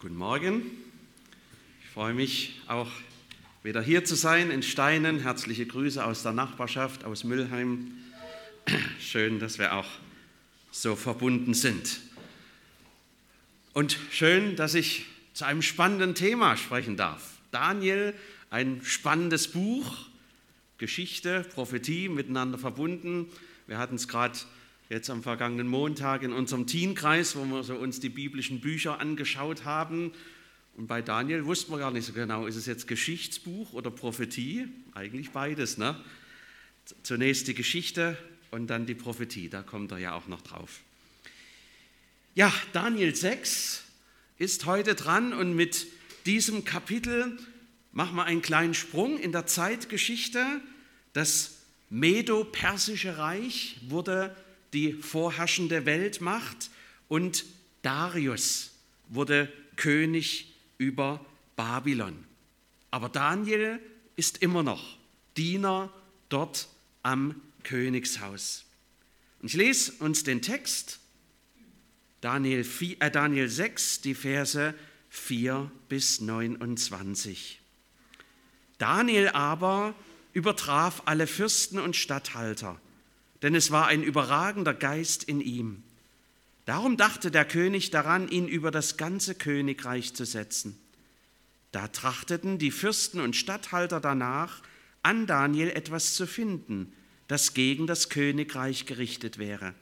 Guten Morgen. Ich freue mich auch wieder hier zu sein in Steinen. Herzliche Grüße aus der Nachbarschaft, aus Müllheim. Schön, dass wir auch so verbunden sind. Und schön, dass ich zu einem spannenden Thema sprechen darf. Daniel, ein spannendes Buch, Geschichte, Prophetie miteinander verbunden. Wir hatten es gerade jetzt am vergangenen Montag in unserem Teenkreis, wo wir so uns die biblischen Bücher angeschaut haben. Und bei Daniel wussten wir gar nicht so genau, ist es jetzt Geschichtsbuch oder Prophetie? Eigentlich beides. Ne? Zunächst die Geschichte und dann die Prophetie, da kommt er ja auch noch drauf. Ja, Daniel 6 ist heute dran und mit diesem Kapitel machen wir einen kleinen Sprung in der Zeitgeschichte. Das Medo-Persische Reich wurde die vorherrschende Weltmacht und Darius wurde König über Babylon. Aber Daniel ist immer noch Diener dort am Königshaus. Und ich lese uns den Text, Daniel, 4, äh Daniel 6, die Verse 4 bis 29. Daniel aber übertraf alle Fürsten und Statthalter denn es war ein überragender Geist in ihm. Darum dachte der König daran, ihn über das ganze Königreich zu setzen. Da trachteten die Fürsten und Statthalter danach, an Daniel etwas zu finden, das gegen das Königreich gerichtet wäre.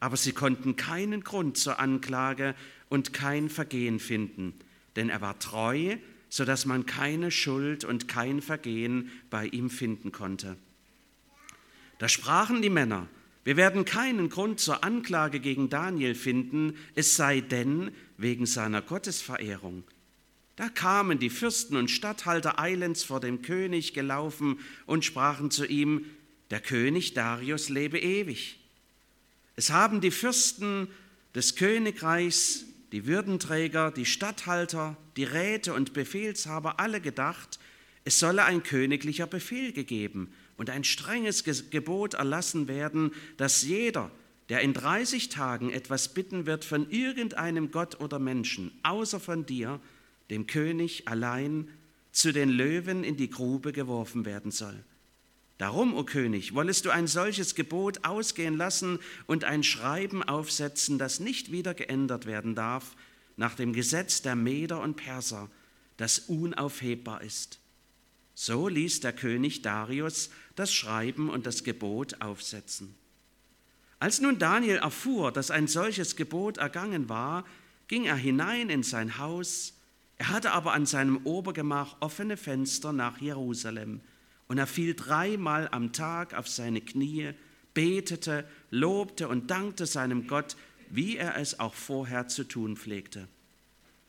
Aber sie konnten keinen Grund zur Anklage und kein Vergehen finden, denn er war treu, so dass man keine Schuld und kein Vergehen bei ihm finden konnte. Da sprachen die Männer, wir werden keinen Grund zur Anklage gegen Daniel finden, es sei denn wegen seiner Gottesverehrung. Da kamen die Fürsten und Statthalter eilends vor dem König gelaufen und sprachen zu ihm, der König Darius lebe ewig. Es haben die Fürsten des Königreichs, die Würdenträger, die Statthalter, die Räte und Befehlshaber alle gedacht, es solle ein königlicher Befehl gegeben und ein strenges Gebot erlassen werden, dass jeder, der in 30 Tagen etwas bitten wird von irgendeinem Gott oder Menschen, außer von dir, dem König allein, zu den Löwen in die Grube geworfen werden soll. Darum, o König, wollest du ein solches Gebot ausgehen lassen und ein Schreiben aufsetzen, das nicht wieder geändert werden darf, nach dem Gesetz der Meder und Perser, das unaufhebbar ist. So ließ der König Darius das Schreiben und das Gebot aufsetzen. Als nun Daniel erfuhr, dass ein solches Gebot ergangen war, ging er hinein in sein Haus. Er hatte aber an seinem Obergemach offene Fenster nach Jerusalem. Und er fiel dreimal am Tag auf seine Knie, betete, lobte und dankte seinem Gott, wie er es auch vorher zu tun pflegte.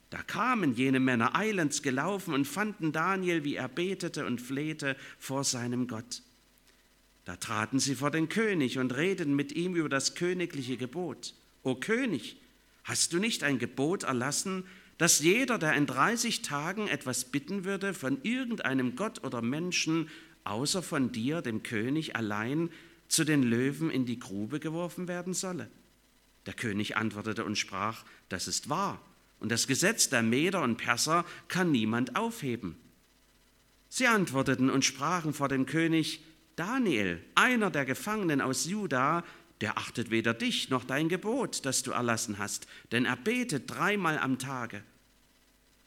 Da kamen jene Männer eilends gelaufen und fanden Daniel, wie er betete und flehte vor seinem Gott. Da traten sie vor den König und redeten mit ihm über das königliche Gebot. O König, hast du nicht ein Gebot erlassen, dass jeder, der in 30 Tagen etwas bitten würde von irgendeinem Gott oder Menschen, außer von dir, dem König, allein zu den Löwen in die Grube geworfen werden solle? Der König antwortete und sprach, das ist wahr und das Gesetz der Meder und Perser kann niemand aufheben. Sie antworteten und sprachen vor dem König, Daniel, einer der Gefangenen aus Juda, der achtet weder dich noch dein Gebot, das du erlassen hast, denn er betet dreimal am Tage.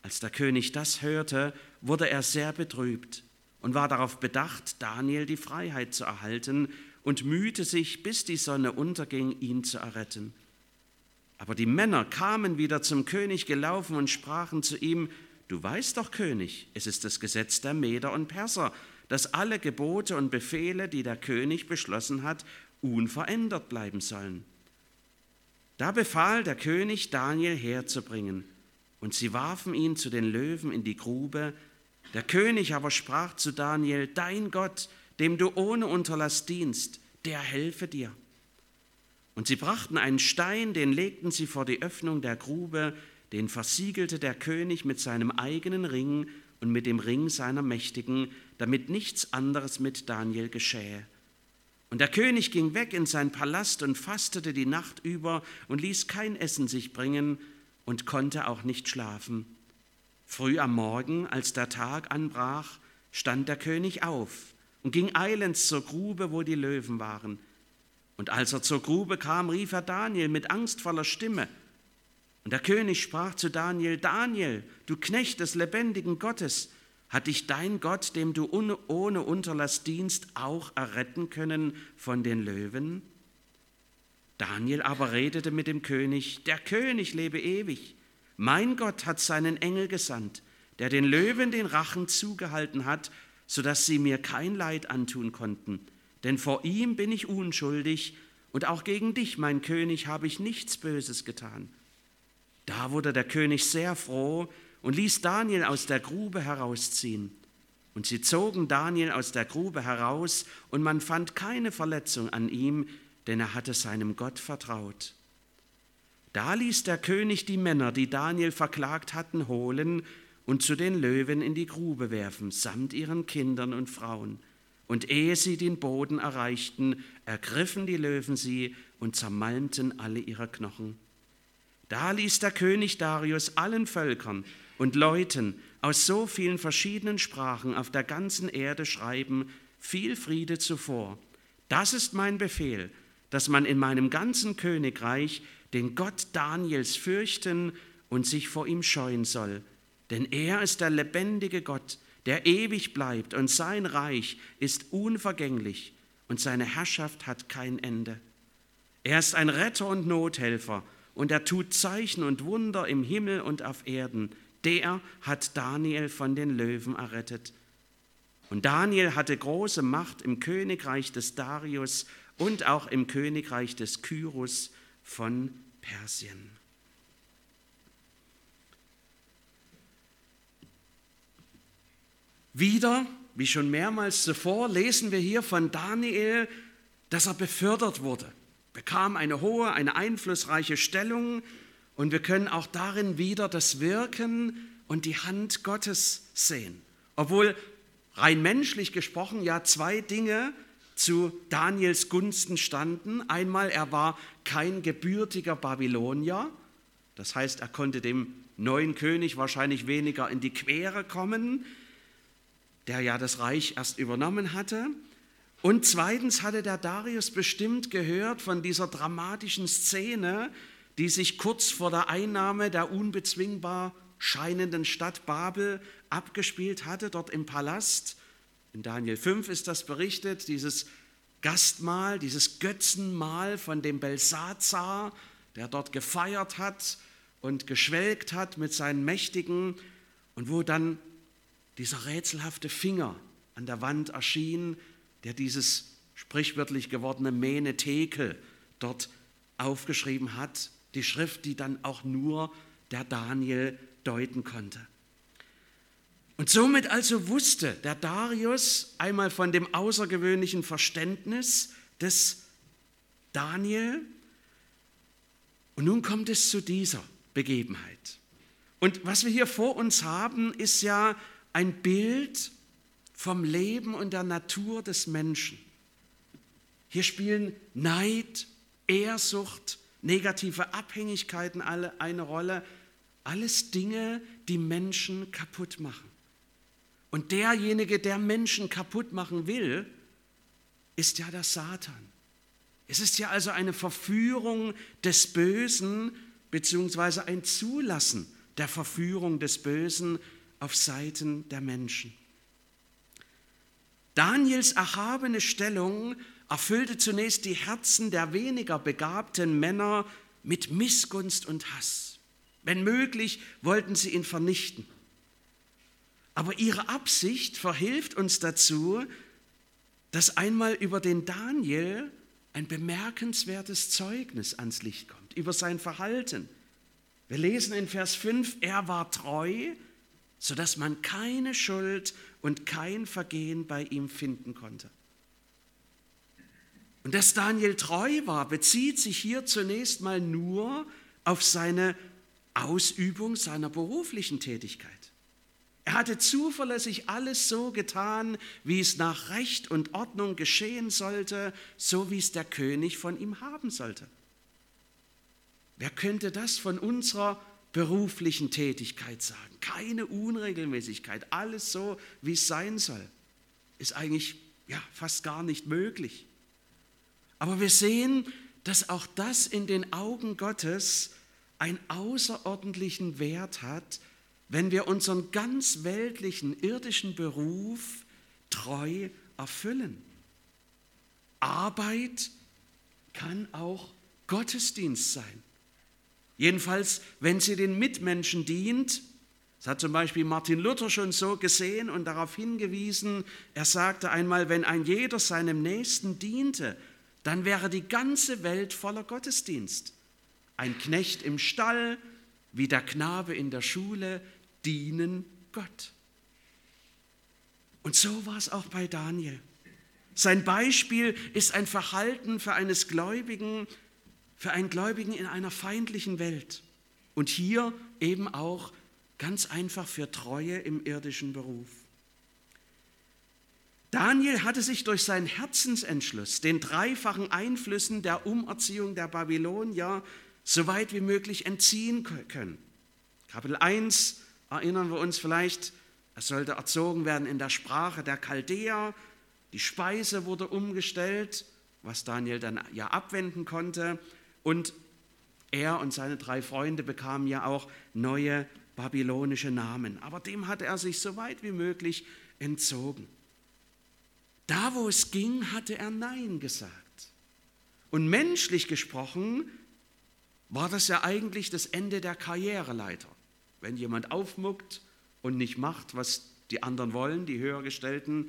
Als der König das hörte, wurde er sehr betrübt und war darauf bedacht, Daniel die Freiheit zu erhalten und mühte sich, bis die Sonne unterging, ihn zu erretten. Aber die Männer kamen wieder zum König gelaufen und sprachen zu ihm, Du weißt doch, König, es ist das Gesetz der Meder und Perser, dass alle Gebote und Befehle, die der König beschlossen hat, unverändert bleiben sollen. Da befahl der König, Daniel herzubringen, und sie warfen ihn zu den Löwen in die Grube. Der König aber sprach zu Daniel, Dein Gott, dem du ohne Unterlass dienst, der helfe dir. Und sie brachten einen Stein, den legten sie vor die Öffnung der Grube, den versiegelte der König mit seinem eigenen Ring und mit dem Ring seiner Mächtigen, damit nichts anderes mit Daniel geschähe. Und der König ging weg in sein Palast und fastete die Nacht über und ließ kein Essen sich bringen, und konnte auch nicht schlafen. Früh am Morgen, als der Tag anbrach, stand der König auf und ging eilends zur Grube, wo die Löwen waren. Und als er zur Grube kam, rief er Daniel mit angstvoller Stimme. Und der König sprach zu Daniel, Daniel, du Knecht des lebendigen Gottes, hat dich dein Gott, dem du ohne Unterlass dienst, auch erretten können von den Löwen? Daniel aber redete mit dem König, der König lebe ewig. Mein Gott hat seinen Engel gesandt, der den Löwen den Rachen zugehalten hat, sodass sie mir kein Leid antun konnten. Denn vor ihm bin ich unschuldig und auch gegen dich, mein König, habe ich nichts Böses getan. Da wurde der König sehr froh und ließ Daniel aus der Grube herausziehen. Und sie zogen Daniel aus der Grube heraus, und man fand keine Verletzung an ihm, denn er hatte seinem Gott vertraut. Da ließ der König die Männer, die Daniel verklagt hatten, holen und zu den Löwen in die Grube werfen, samt ihren Kindern und Frauen. Und ehe sie den Boden erreichten, ergriffen die Löwen sie und zermalmten alle ihre Knochen. Da ließ der König Darius allen Völkern und Leuten aus so vielen verschiedenen Sprachen auf der ganzen Erde schreiben, viel Friede zuvor. Das ist mein Befehl, dass man in meinem ganzen Königreich den Gott Daniels fürchten und sich vor ihm scheuen soll. Denn er ist der lebendige Gott, der ewig bleibt und sein Reich ist unvergänglich und seine Herrschaft hat kein Ende. Er ist ein Retter und Nothelfer und er tut Zeichen und Wunder im Himmel und auf Erden. Der hat Daniel von den Löwen errettet. Und Daniel hatte große Macht im Königreich des Darius und auch im Königreich des Kyros von Persien. Wieder, wie schon mehrmals zuvor, lesen wir hier von Daniel, dass er befördert wurde, bekam eine hohe, eine einflussreiche Stellung und wir können auch darin wieder das Wirken und die Hand Gottes sehen. Obwohl rein menschlich gesprochen ja zwei Dinge zu Daniels Gunsten standen. Einmal, er war kein gebürtiger Babylonier, das heißt, er konnte dem neuen König wahrscheinlich weniger in die Quere kommen, der ja das Reich erst übernommen hatte. Und zweitens hatte der Darius bestimmt gehört von dieser dramatischen Szene, die sich kurz vor der Einnahme der unbezwingbar scheinenden Stadt Babel abgespielt hatte, dort im Palast. In Daniel 5 ist das berichtet, dieses Gastmahl, dieses Götzenmahl von dem Belsazar, der dort gefeiert hat und geschwelgt hat mit seinen Mächtigen und wo dann dieser rätselhafte Finger an der Wand erschien, der dieses sprichwörtlich gewordene Menetekel dort aufgeschrieben hat, die Schrift, die dann auch nur der Daniel deuten konnte. Und somit also wusste der Darius einmal von dem außergewöhnlichen Verständnis des Daniel. Und nun kommt es zu dieser Begebenheit. Und was wir hier vor uns haben, ist ja ein Bild vom Leben und der Natur des Menschen. Hier spielen Neid, Ehrsucht, negative Abhängigkeiten alle eine Rolle. Alles Dinge, die Menschen kaputt machen. Und derjenige, der Menschen kaputt machen will, ist ja der Satan. Es ist ja also eine Verführung des Bösen beziehungsweise ein Zulassen der Verführung des Bösen auf Seiten der Menschen. Daniels erhabene Stellung erfüllte zunächst die Herzen der weniger begabten Männer mit Missgunst und Hass. Wenn möglich, wollten sie ihn vernichten. Aber ihre Absicht verhilft uns dazu, dass einmal über den Daniel ein bemerkenswertes Zeugnis ans Licht kommt, über sein Verhalten. Wir lesen in Vers 5, er war treu, sodass man keine Schuld und kein Vergehen bei ihm finden konnte. Und dass Daniel treu war, bezieht sich hier zunächst mal nur auf seine Ausübung seiner beruflichen Tätigkeit. Er hatte zuverlässig alles so getan, wie es nach Recht und Ordnung geschehen sollte, so wie es der König von ihm haben sollte. Wer könnte das von unserer beruflichen Tätigkeit sagen. Keine Unregelmäßigkeit, alles so, wie es sein soll. Ist eigentlich ja, fast gar nicht möglich. Aber wir sehen, dass auch das in den Augen Gottes einen außerordentlichen Wert hat, wenn wir unseren ganz weltlichen, irdischen Beruf treu erfüllen. Arbeit kann auch Gottesdienst sein. Jedenfalls, wenn sie den Mitmenschen dient. Das hat zum Beispiel Martin Luther schon so gesehen und darauf hingewiesen. Er sagte einmal, wenn ein jeder seinem Nächsten diente, dann wäre die ganze Welt voller Gottesdienst. Ein Knecht im Stall, wie der Knabe in der Schule, dienen Gott. Und so war es auch bei Daniel. Sein Beispiel ist ein Verhalten für eines Gläubigen, für einen Gläubigen in einer feindlichen Welt. Und hier eben auch ganz einfach für Treue im irdischen Beruf. Daniel hatte sich durch seinen Herzensentschluss den dreifachen Einflüssen der Umerziehung der Babylonier so weit wie möglich entziehen können. Kapitel 1 erinnern wir uns vielleicht, er sollte erzogen werden in der Sprache der Chaldäer, die Speise wurde umgestellt, was Daniel dann ja abwenden konnte. Und er und seine drei Freunde bekamen ja auch neue babylonische Namen. Aber dem hatte er sich so weit wie möglich entzogen. Da, wo es ging, hatte er Nein gesagt. Und menschlich gesprochen war das ja eigentlich das Ende der Karriereleiter. Wenn jemand aufmuckt und nicht macht, was die anderen wollen, die Höhergestellten,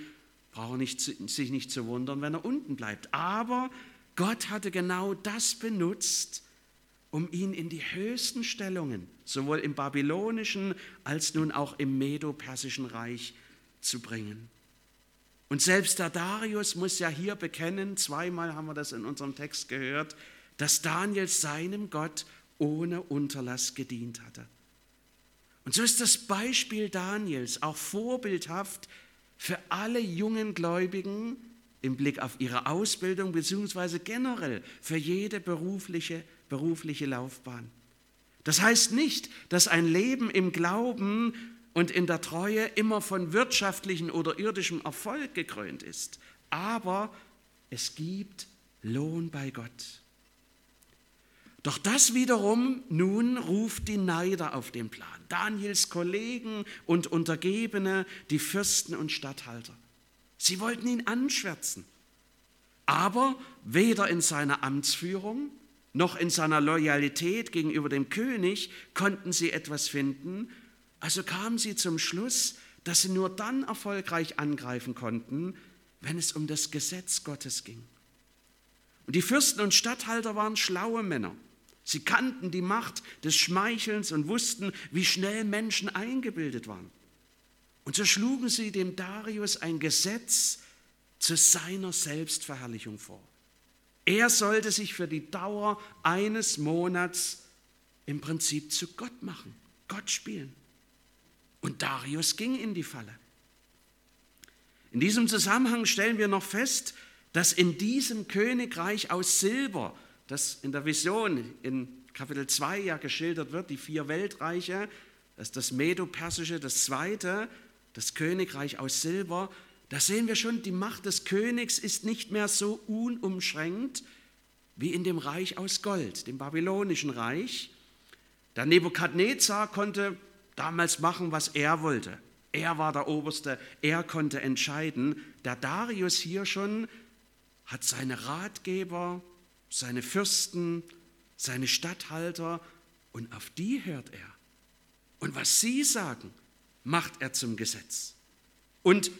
braucht er nicht, sich nicht zu wundern, wenn er unten bleibt. Aber Gott hatte genau das benutzt, um ihn in die höchsten Stellungen, sowohl im babylonischen als nun auch im medo-persischen Reich zu bringen. Und selbst der Darius muss ja hier bekennen, zweimal haben wir das in unserem Text gehört, dass Daniel seinem Gott ohne Unterlass gedient hatte. Und so ist das Beispiel Daniels auch vorbildhaft für alle jungen Gläubigen im Blick auf ihre Ausbildung beziehungsweise generell für jede berufliche, berufliche Laufbahn. Das heißt nicht, dass ein Leben im Glauben und in der Treue immer von wirtschaftlichen oder irdischem Erfolg gekrönt ist, aber es gibt Lohn bei Gott. Doch das wiederum nun ruft die Neider auf den Plan. Daniels Kollegen und Untergebene, die Fürsten und Statthalter. Sie wollten ihn anschwärzen. Aber weder in seiner Amtsführung noch in seiner Loyalität gegenüber dem König konnten sie etwas finden. Also kamen sie zum Schluss, dass sie nur dann erfolgreich angreifen konnten, wenn es um das Gesetz Gottes ging. Und die Fürsten und Statthalter waren schlaue Männer. Sie kannten die Macht des Schmeichelns und wussten, wie schnell Menschen eingebildet waren. Und so schlugen sie dem Darius ein Gesetz zu seiner Selbstverherrlichung vor. Er sollte sich für die Dauer eines Monats im Prinzip zu Gott machen, Gott spielen. Und Darius ging in die Falle. In diesem Zusammenhang stellen wir noch fest, dass in diesem Königreich aus Silber das in der Vision in Kapitel 2 ja geschildert wird, die vier Weltreiche, das ist das Medo-Persische, das zweite, das Königreich aus Silber, da sehen wir schon, die Macht des Königs ist nicht mehr so unumschränkt wie in dem Reich aus Gold, dem babylonischen Reich. Der Nebukadnezar konnte damals machen, was er wollte. Er war der Oberste, er konnte entscheiden. Der Darius hier schon hat seine Ratgeber, seine Fürsten, seine Statthalter und auf die hört er. Und was sie sagen, macht er zum Gesetz. Und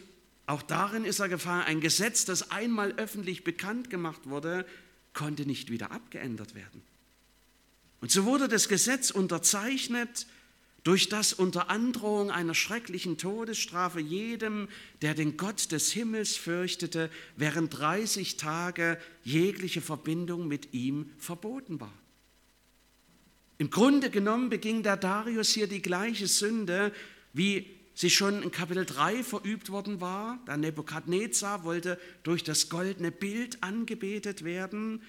auch darin ist er gefahren, ein Gesetz, das einmal öffentlich bekannt gemacht wurde, konnte nicht wieder abgeändert werden. Und so wurde das Gesetz unterzeichnet durch das unter Androhung einer schrecklichen Todesstrafe jedem, der den Gott des Himmels fürchtete, während 30 Tage jegliche Verbindung mit ihm verboten war. Im Grunde genommen beging der Darius hier die gleiche Sünde, wie sie schon in Kapitel 3 verübt worden war. Der Nebukadnezar wollte durch das goldene Bild angebetet werden.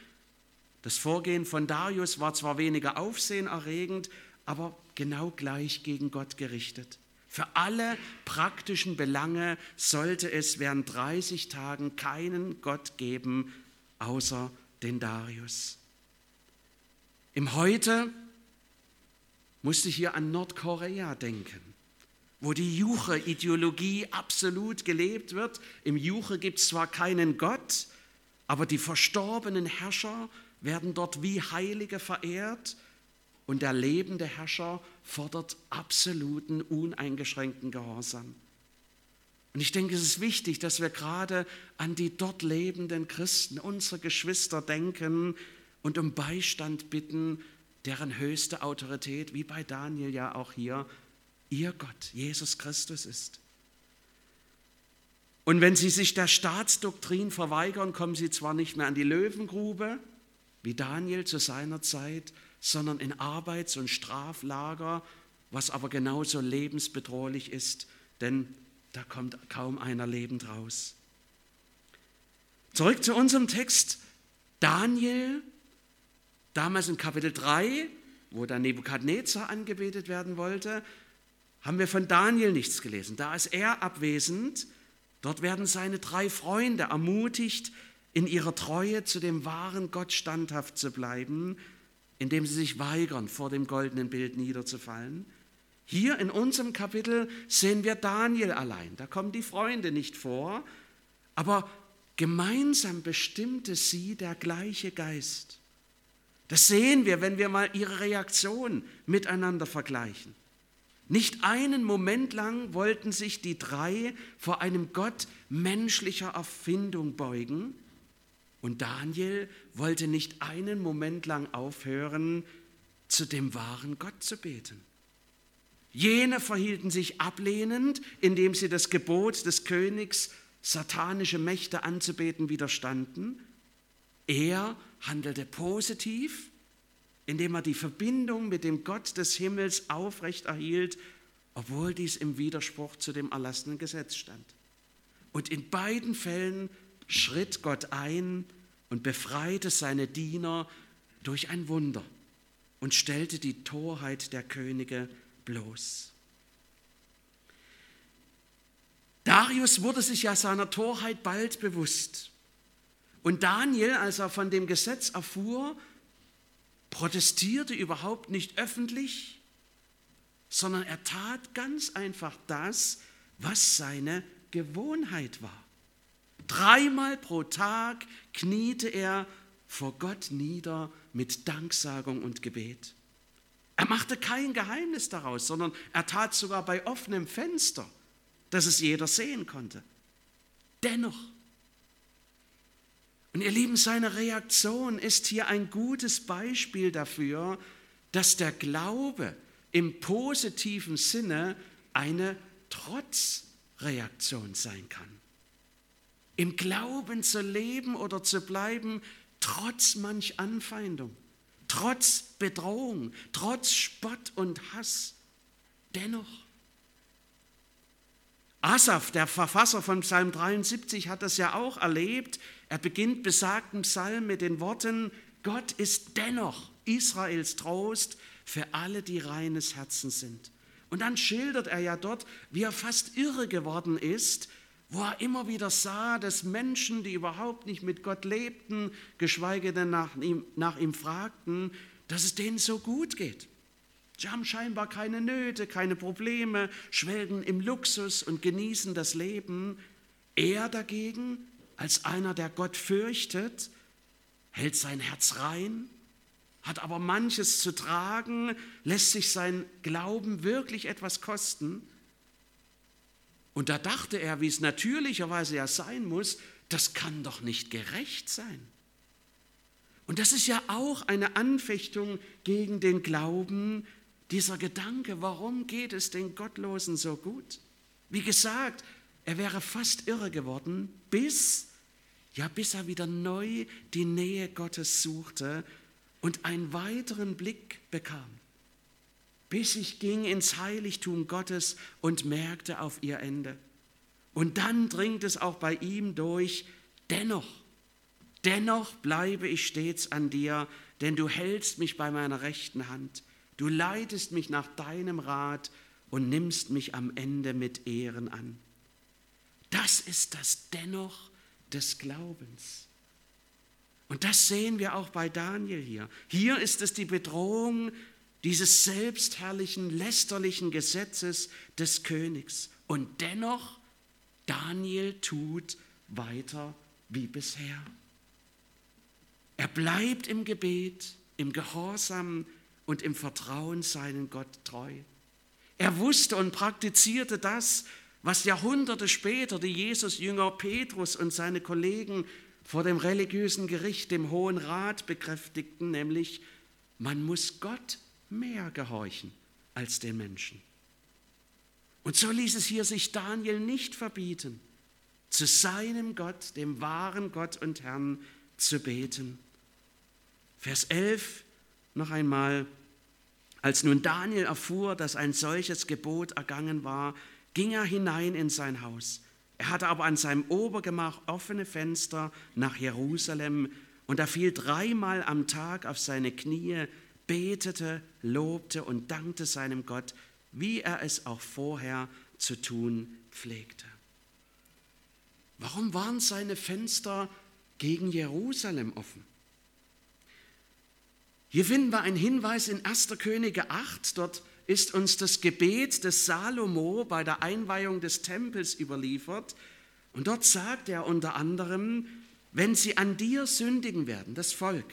Das Vorgehen von Darius war zwar weniger aufsehenerregend, aber genau gleich gegen Gott gerichtet. Für alle praktischen Belange sollte es während 30 Tagen keinen Gott geben, außer den Darius. Im Heute musste ich hier an Nordkorea denken, wo die Juche-Ideologie absolut gelebt wird. Im Juche gibt es zwar keinen Gott, aber die verstorbenen Herrscher werden dort wie Heilige verehrt und der lebende Herrscher fordert absoluten, uneingeschränkten Gehorsam. Und ich denke, es ist wichtig, dass wir gerade an die dort lebenden Christen, unsere Geschwister denken und um Beistand bitten, deren höchste Autorität, wie bei Daniel ja auch hier, ihr Gott, Jesus Christus ist. Und wenn sie sich der Staatsdoktrin verweigern, kommen sie zwar nicht mehr an die Löwengrube, wie Daniel zu seiner Zeit, sondern in Arbeits- und Straflager, was aber genauso lebensbedrohlich ist, denn da kommt kaum einer lebend raus. Zurück zu unserem Text. Daniel, damals in Kapitel 3, wo der Nebukadnezar angebetet werden wollte, haben wir von Daniel nichts gelesen. Da ist er abwesend. Dort werden seine drei Freunde ermutigt, in ihrer Treue zu dem wahren Gott standhaft zu bleiben indem sie sich weigern, vor dem goldenen Bild niederzufallen. Hier in unserem Kapitel sehen wir Daniel allein. Da kommen die Freunde nicht vor, aber gemeinsam bestimmte sie der gleiche Geist. Das sehen wir, wenn wir mal ihre Reaktion miteinander vergleichen. Nicht einen Moment lang wollten sich die drei vor einem Gott menschlicher Erfindung beugen, und Daniel wollte nicht einen Moment lang aufhören, zu dem wahren Gott zu beten. Jene verhielten sich ablehnend, indem sie das Gebot des Königs, satanische Mächte anzubeten, widerstanden. Er handelte positiv, indem er die Verbindung mit dem Gott des Himmels aufrechterhielt, obwohl dies im Widerspruch zu dem erlassenen Gesetz stand. Und in beiden Fällen schritt Gott ein und befreite seine Diener durch ein Wunder und stellte die Torheit der Könige bloß. Darius wurde sich ja seiner Torheit bald bewusst. Und Daniel, als er von dem Gesetz erfuhr, protestierte überhaupt nicht öffentlich, sondern er tat ganz einfach das, was seine Gewohnheit war. Dreimal pro Tag kniete er vor Gott nieder mit Danksagung und Gebet. Er machte kein Geheimnis daraus, sondern er tat sogar bei offenem Fenster, dass es jeder sehen konnte. Dennoch, und ihr Lieben, seine Reaktion ist hier ein gutes Beispiel dafür, dass der Glaube im positiven Sinne eine Trotzreaktion sein kann im Glauben zu leben oder zu bleiben, trotz manch Anfeindung, trotz Bedrohung, trotz Spott und Hass. Dennoch. Asaf, der Verfasser von Psalm 73, hat das ja auch erlebt. Er beginnt besagten Psalm mit den Worten, Gott ist dennoch Israels Trost für alle, die reines Herzens sind. Und dann schildert er ja dort, wie er fast irre geworden ist, wo er immer wieder sah, dass Menschen, die überhaupt nicht mit Gott lebten, geschweige denn nach ihm, nach ihm fragten, dass es denen so gut geht. Sie haben scheinbar keine Nöte, keine Probleme, schwelgen im Luxus und genießen das Leben. Er dagegen, als einer, der Gott fürchtet, hält sein Herz rein, hat aber manches zu tragen, lässt sich sein Glauben wirklich etwas kosten und da dachte er, wie es natürlicherweise ja sein muss, das kann doch nicht gerecht sein. Und das ist ja auch eine Anfechtung gegen den Glauben, dieser Gedanke, warum geht es den Gottlosen so gut? Wie gesagt, er wäre fast irre geworden, bis, ja, bis er wieder neu die Nähe Gottes suchte und einen weiteren Blick bekam bis ich ging ins Heiligtum Gottes und merkte auf ihr Ende. Und dann dringt es auch bei ihm durch, dennoch, dennoch bleibe ich stets an dir, denn du hältst mich bei meiner rechten Hand. Du leitest mich nach deinem Rat und nimmst mich am Ende mit Ehren an. Das ist das Dennoch des Glaubens. Und das sehen wir auch bei Daniel hier. Hier ist es die Bedrohung dieses selbstherrlichen, lästerlichen Gesetzes des Königs. Und dennoch, Daniel tut weiter wie bisher. Er bleibt im Gebet, im Gehorsam und im Vertrauen seinen Gott treu. Er wusste und praktizierte das, was Jahrhunderte später die Jesus-Jünger Petrus und seine Kollegen vor dem religiösen Gericht, dem Hohen Rat bekräftigten, nämlich man muss Gott mehr gehorchen als den Menschen. Und so ließ es hier sich Daniel nicht verbieten, zu seinem Gott, dem wahren Gott und Herrn, zu beten. Vers 11 noch einmal. Als nun Daniel erfuhr, dass ein solches Gebot ergangen war, ging er hinein in sein Haus. Er hatte aber an seinem Obergemach offene Fenster nach Jerusalem und er fiel dreimal am Tag auf seine Knie, betete, lobte und dankte seinem Gott, wie er es auch vorher zu tun pflegte. Warum waren seine Fenster gegen Jerusalem offen? Hier finden wir einen Hinweis in 1. Könige 8. Dort ist uns das Gebet des Salomo bei der Einweihung des Tempels überliefert. Und dort sagt er unter anderem, wenn sie an dir sündigen werden, das Volk,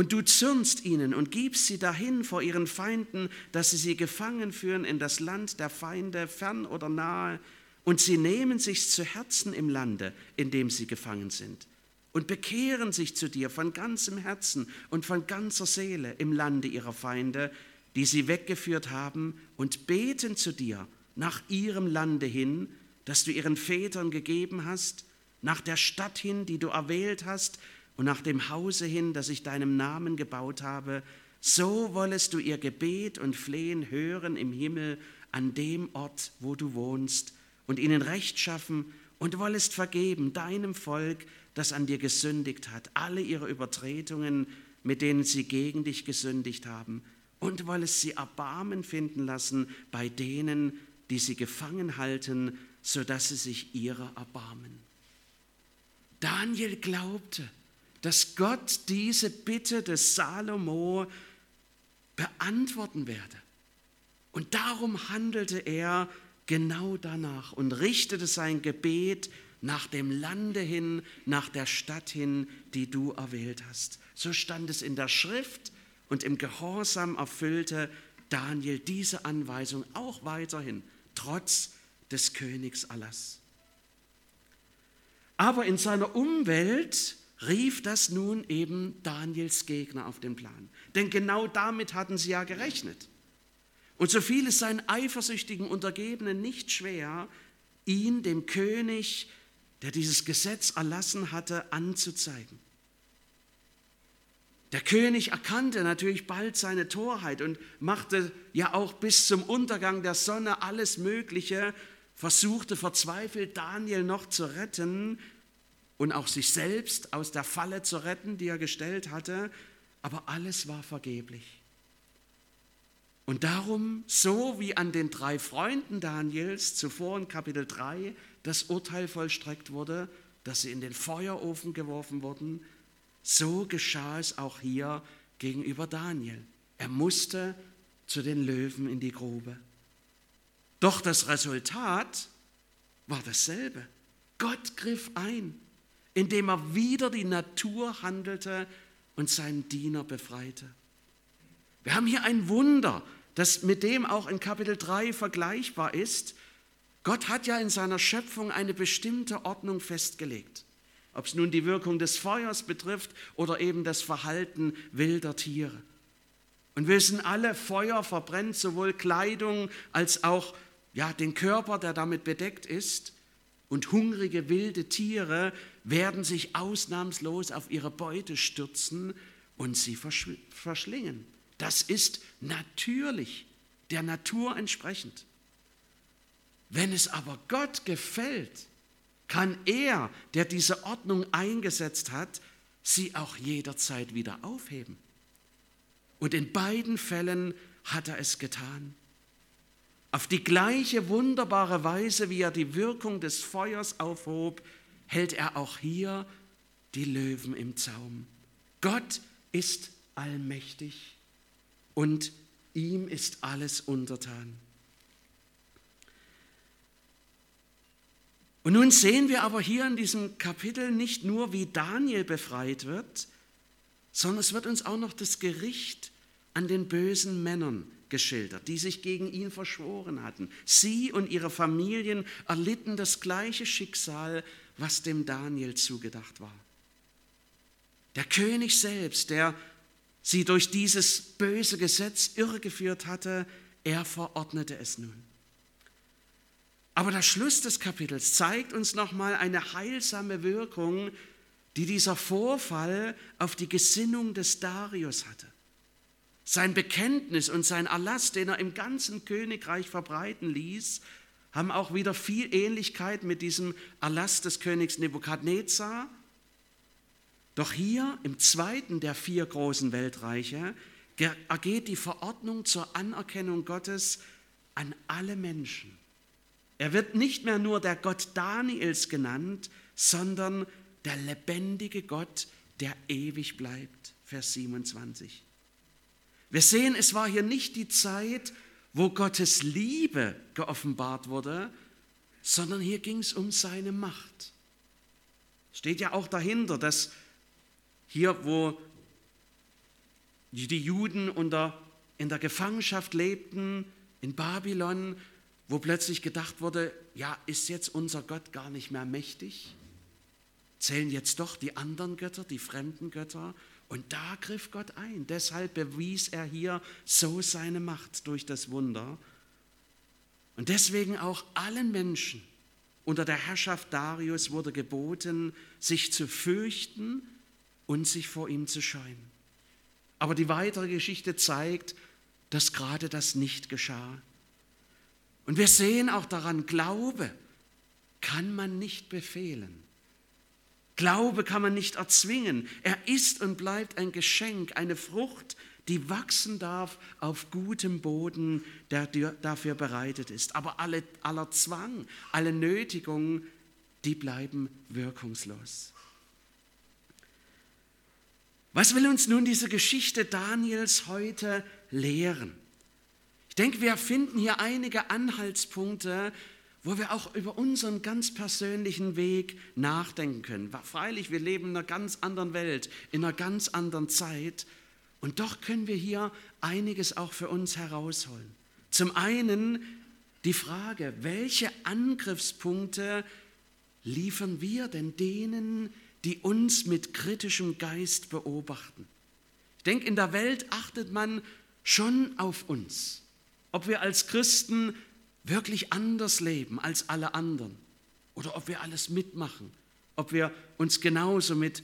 und du zürnst ihnen und gibst sie dahin vor ihren Feinden, dass sie sie gefangen führen in das Land der Feinde, fern oder nahe, und sie nehmen sich zu Herzen im Lande, in dem sie gefangen sind. Und bekehren sich zu dir von ganzem Herzen und von ganzer Seele im Lande ihrer Feinde, die sie weggeführt haben, und beten zu dir nach ihrem Lande hin, das du ihren Vätern gegeben hast, nach der Stadt hin, die du erwählt hast, und nach dem Hause hin, das ich deinem Namen gebaut habe, so wollest du ihr Gebet und Flehen hören im Himmel an dem Ort, wo du wohnst, und ihnen Recht schaffen und wollest vergeben deinem Volk, das an dir gesündigt hat, alle ihre Übertretungen, mit denen sie gegen dich gesündigt haben, und wollest sie Erbarmen finden lassen bei denen, die sie gefangen halten, sodass sie sich ihrer erbarmen. Daniel glaubte, dass Gott diese Bitte des Salomo beantworten werde. Und darum handelte er genau danach und richtete sein Gebet nach dem Lande hin, nach der Stadt hin, die du erwählt hast. So stand es in der Schrift und im Gehorsam erfüllte Daniel diese Anweisung auch weiterhin, trotz des Königs Allahs. Aber in seiner Umwelt rief das nun eben Daniels Gegner auf den Plan. Denn genau damit hatten sie ja gerechnet. Und so fiel es seinen eifersüchtigen Untergebenen nicht schwer, ihn, dem König, der dieses Gesetz erlassen hatte, anzuzeigen. Der König erkannte natürlich bald seine Torheit und machte ja auch bis zum Untergang der Sonne alles Mögliche, versuchte verzweifelt Daniel noch zu retten und auch sich selbst aus der Falle zu retten, die er gestellt hatte, aber alles war vergeblich. Und darum, so wie an den drei Freunden Daniels zuvor in Kapitel 3 das Urteil vollstreckt wurde, dass sie in den Feuerofen geworfen wurden, so geschah es auch hier gegenüber Daniel. Er musste zu den Löwen in die Grube. Doch das Resultat war dasselbe. Gott griff ein, indem er wieder die Natur handelte und seinen Diener befreite. Wir haben hier ein Wunder, das mit dem auch in Kapitel 3 vergleichbar ist. Gott hat ja in seiner Schöpfung eine bestimmte Ordnung festgelegt. Ob es nun die Wirkung des Feuers betrifft oder eben das Verhalten wilder Tiere. Und wir wissen alle, Feuer verbrennt sowohl Kleidung als auch ja, den Körper, der damit bedeckt ist. Und hungrige wilde Tiere werden sich ausnahmslos auf ihre Beute stürzen und sie verschlingen. Das ist natürlich, der Natur entsprechend. Wenn es aber Gott gefällt, kann er, der diese Ordnung eingesetzt hat, sie auch jederzeit wieder aufheben. Und in beiden Fällen hat er es getan. Auf die gleiche wunderbare Weise, wie er die Wirkung des Feuers aufhob, hält er auch hier die Löwen im Zaum. Gott ist allmächtig und ihm ist alles untertan. Und nun sehen wir aber hier in diesem Kapitel nicht nur, wie Daniel befreit wird, sondern es wird uns auch noch das Gericht an den bösen Männern geschildert, die sich gegen ihn verschworen hatten. Sie und ihre Familien erlitten das gleiche Schicksal, was dem Daniel zugedacht war. Der König selbst, der sie durch dieses böse Gesetz irregeführt hatte, er verordnete es nun. Aber der Schluss des Kapitels zeigt uns nochmal eine heilsame Wirkung, die dieser Vorfall auf die Gesinnung des Darius hatte. Sein Bekenntnis und sein Erlass, den er im ganzen Königreich verbreiten ließ, haben auch wieder viel Ähnlichkeit mit diesem Erlass des Königs Nebukadnezar. Doch hier im zweiten der vier großen Weltreiche ergeht die Verordnung zur Anerkennung Gottes an alle Menschen. Er wird nicht mehr nur der Gott Daniels genannt, sondern der lebendige Gott, der ewig bleibt. Vers 27. Wir sehen, es war hier nicht die Zeit, wo Gottes Liebe geoffenbart wurde, sondern hier ging es um seine Macht. Steht ja auch dahinter, dass hier, wo die Juden unter, in der Gefangenschaft lebten, in Babylon, wo plötzlich gedacht wurde, ja, ist jetzt unser Gott gar nicht mehr mächtig? Zählen jetzt doch die anderen Götter, die fremden Götter? Und da griff Gott ein. Deshalb bewies er hier so seine Macht durch das Wunder. Und deswegen auch allen Menschen unter der Herrschaft Darius wurde geboten, sich zu fürchten und sich vor ihm zu scheuen. Aber die weitere Geschichte zeigt, dass gerade das nicht geschah. Und wir sehen auch daran, Glaube kann man nicht befehlen. Glaube kann man nicht erzwingen. Er ist und bleibt ein Geschenk, eine Frucht, die wachsen darf auf gutem Boden, der dafür bereitet ist. Aber alle, aller Zwang, alle Nötigungen, die bleiben wirkungslos. Was will uns nun diese Geschichte Daniels heute lehren? Ich denke, wir finden hier einige Anhaltspunkte, wo wir auch über unseren ganz persönlichen Weg nachdenken können. Freilich, wir leben in einer ganz anderen Welt, in einer ganz anderen Zeit und doch können wir hier einiges auch für uns herausholen. Zum einen die Frage, welche Angriffspunkte liefern wir denn denen, die uns mit kritischem Geist beobachten? Ich denke, in der Welt achtet man schon auf uns, ob wir als Christen wirklich anders leben als alle anderen oder ob wir alles mitmachen, ob wir uns genauso mit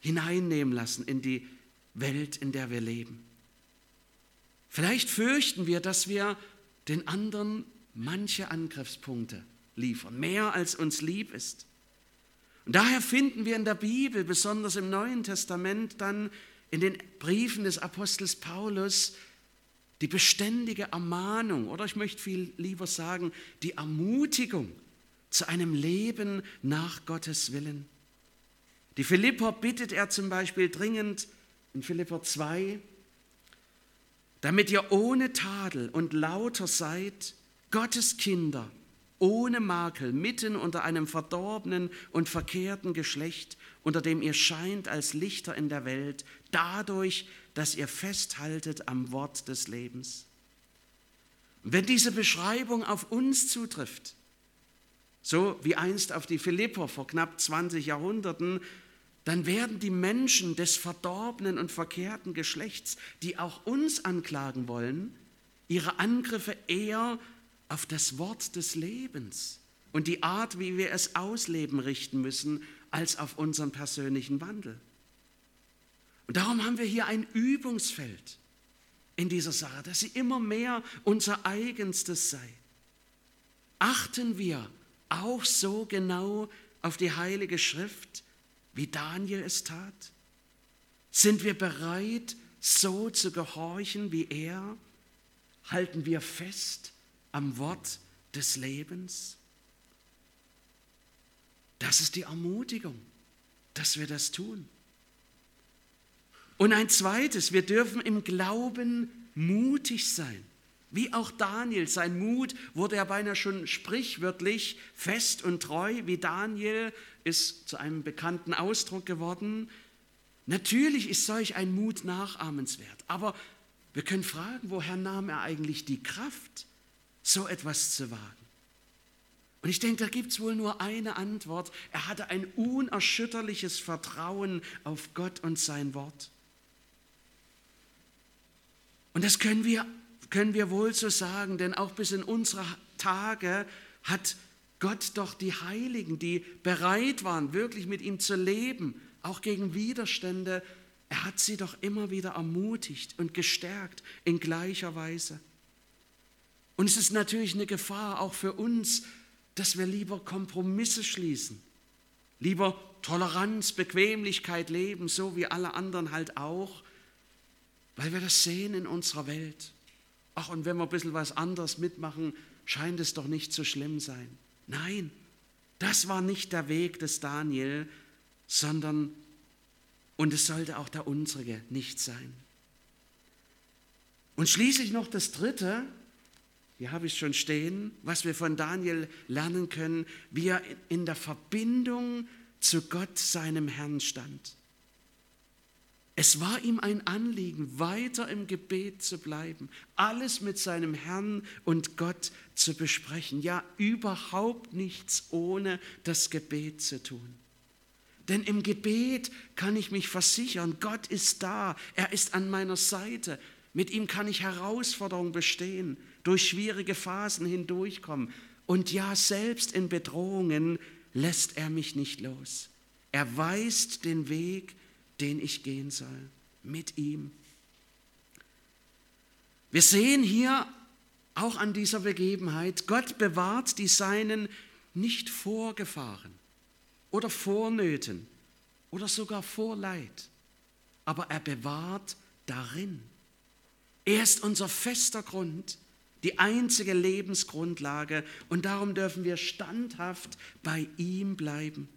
hineinnehmen lassen in die Welt, in der wir leben. Vielleicht fürchten wir, dass wir den anderen manche Angriffspunkte liefern, mehr als uns lieb ist. Und daher finden wir in der Bibel, besonders im Neuen Testament, dann in den Briefen des Apostels Paulus, die beständige Ermahnung oder ich möchte viel lieber sagen, die Ermutigung zu einem Leben nach Gottes Willen. Die Philipper bittet er zum Beispiel dringend in Philipper 2, damit ihr ohne Tadel und lauter seid, Gottes Kinder, ohne Makel, mitten unter einem verdorbenen und verkehrten Geschlecht, unter dem ihr scheint als Lichter in der Welt, dadurch, dass ihr festhaltet am Wort des Lebens. Und wenn diese Beschreibung auf uns zutrifft, so wie einst auf die Philipper vor knapp 20 Jahrhunderten, dann werden die Menschen des verdorbenen und verkehrten Geschlechts, die auch uns anklagen wollen, ihre Angriffe eher auf das Wort des Lebens und die Art, wie wir es ausleben, richten müssen, als auf unseren persönlichen Wandel. Und darum haben wir hier ein Übungsfeld in dieser Sache, dass sie immer mehr unser eigenstes sei. Achten wir auch so genau auf die Heilige Schrift, wie Daniel es tat? Sind wir bereit, so zu gehorchen wie er? Halten wir fest am Wort des Lebens? Das ist die Ermutigung, dass wir das tun. Und ein zweites, wir dürfen im Glauben mutig sein. Wie auch Daniel, sein Mut wurde ja beinahe schon sprichwörtlich fest und treu, wie Daniel ist zu einem bekannten Ausdruck geworden. Natürlich ist solch ein Mut nachahmenswert, aber wir können fragen, woher nahm er eigentlich die Kraft, so etwas zu wagen? Und ich denke, da gibt es wohl nur eine Antwort. Er hatte ein unerschütterliches Vertrauen auf Gott und sein Wort. Und das können wir können wir wohl so sagen, denn auch bis in unsere Tage hat Gott doch die Heiligen, die bereit waren, wirklich mit ihm zu leben, auch gegen Widerstände, er hat sie doch immer wieder ermutigt und gestärkt in gleicher Weise. Und es ist natürlich eine Gefahr auch für uns, dass wir lieber Kompromisse schließen, lieber Toleranz, Bequemlichkeit leben, so wie alle anderen halt auch, weil wir das sehen in unserer Welt. Ach, und wenn wir ein bisschen was anderes mitmachen, scheint es doch nicht so schlimm sein. Nein, das war nicht der Weg des Daniel, sondern, und es sollte auch der unsere nicht sein. Und schließlich noch das Dritte, hier habe ich es schon stehen, was wir von Daniel lernen können, wie er in der Verbindung zu Gott, seinem Herrn, stand. Es war ihm ein Anliegen, weiter im Gebet zu bleiben, alles mit seinem Herrn und Gott zu besprechen. Ja, überhaupt nichts ohne das Gebet zu tun. Denn im Gebet kann ich mich versichern, Gott ist da, er ist an meiner Seite. Mit ihm kann ich Herausforderungen bestehen, durch schwierige Phasen hindurchkommen. Und ja, selbst in Bedrohungen lässt er mich nicht los. Er weist den Weg, den ich gehen soll, mit ihm. Wir sehen hier auch an dieser Begebenheit, Gott bewahrt die Seinen nicht vor Gefahren oder vor Nöten oder sogar vor Leid, aber er bewahrt darin. Er ist unser fester Grund, die einzige Lebensgrundlage und darum dürfen wir standhaft bei ihm bleiben.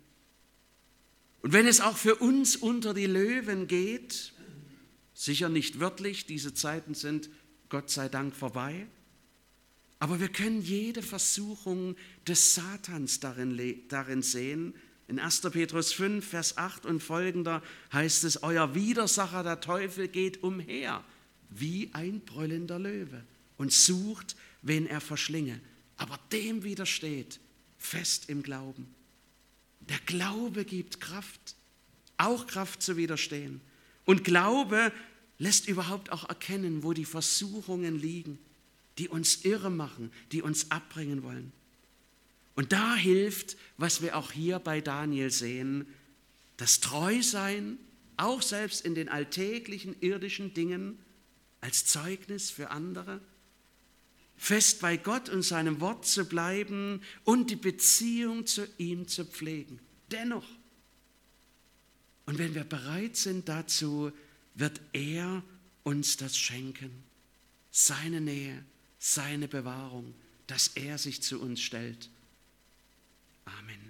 Und wenn es auch für uns unter die Löwen geht, sicher nicht wörtlich, diese Zeiten sind Gott sei Dank vorbei, aber wir können jede Versuchung des Satans darin, darin sehen. In 1. Petrus 5, Vers 8 und folgender heißt es, euer Widersacher, der Teufel, geht umher wie ein brüllender Löwe und sucht, wen er verschlinge. Aber dem widersteht fest im Glauben. Der Glaube gibt Kraft, auch Kraft zu widerstehen. Und Glaube lässt überhaupt auch erkennen, wo die Versuchungen liegen, die uns irre machen, die uns abbringen wollen. Und da hilft, was wir auch hier bei Daniel sehen, das Treusein, auch selbst in den alltäglichen irdischen Dingen, als Zeugnis für andere fest bei Gott und seinem Wort zu bleiben und die Beziehung zu ihm zu pflegen. Dennoch. Und wenn wir bereit sind dazu, wird er uns das schenken. Seine Nähe, seine Bewahrung, dass er sich zu uns stellt. Amen.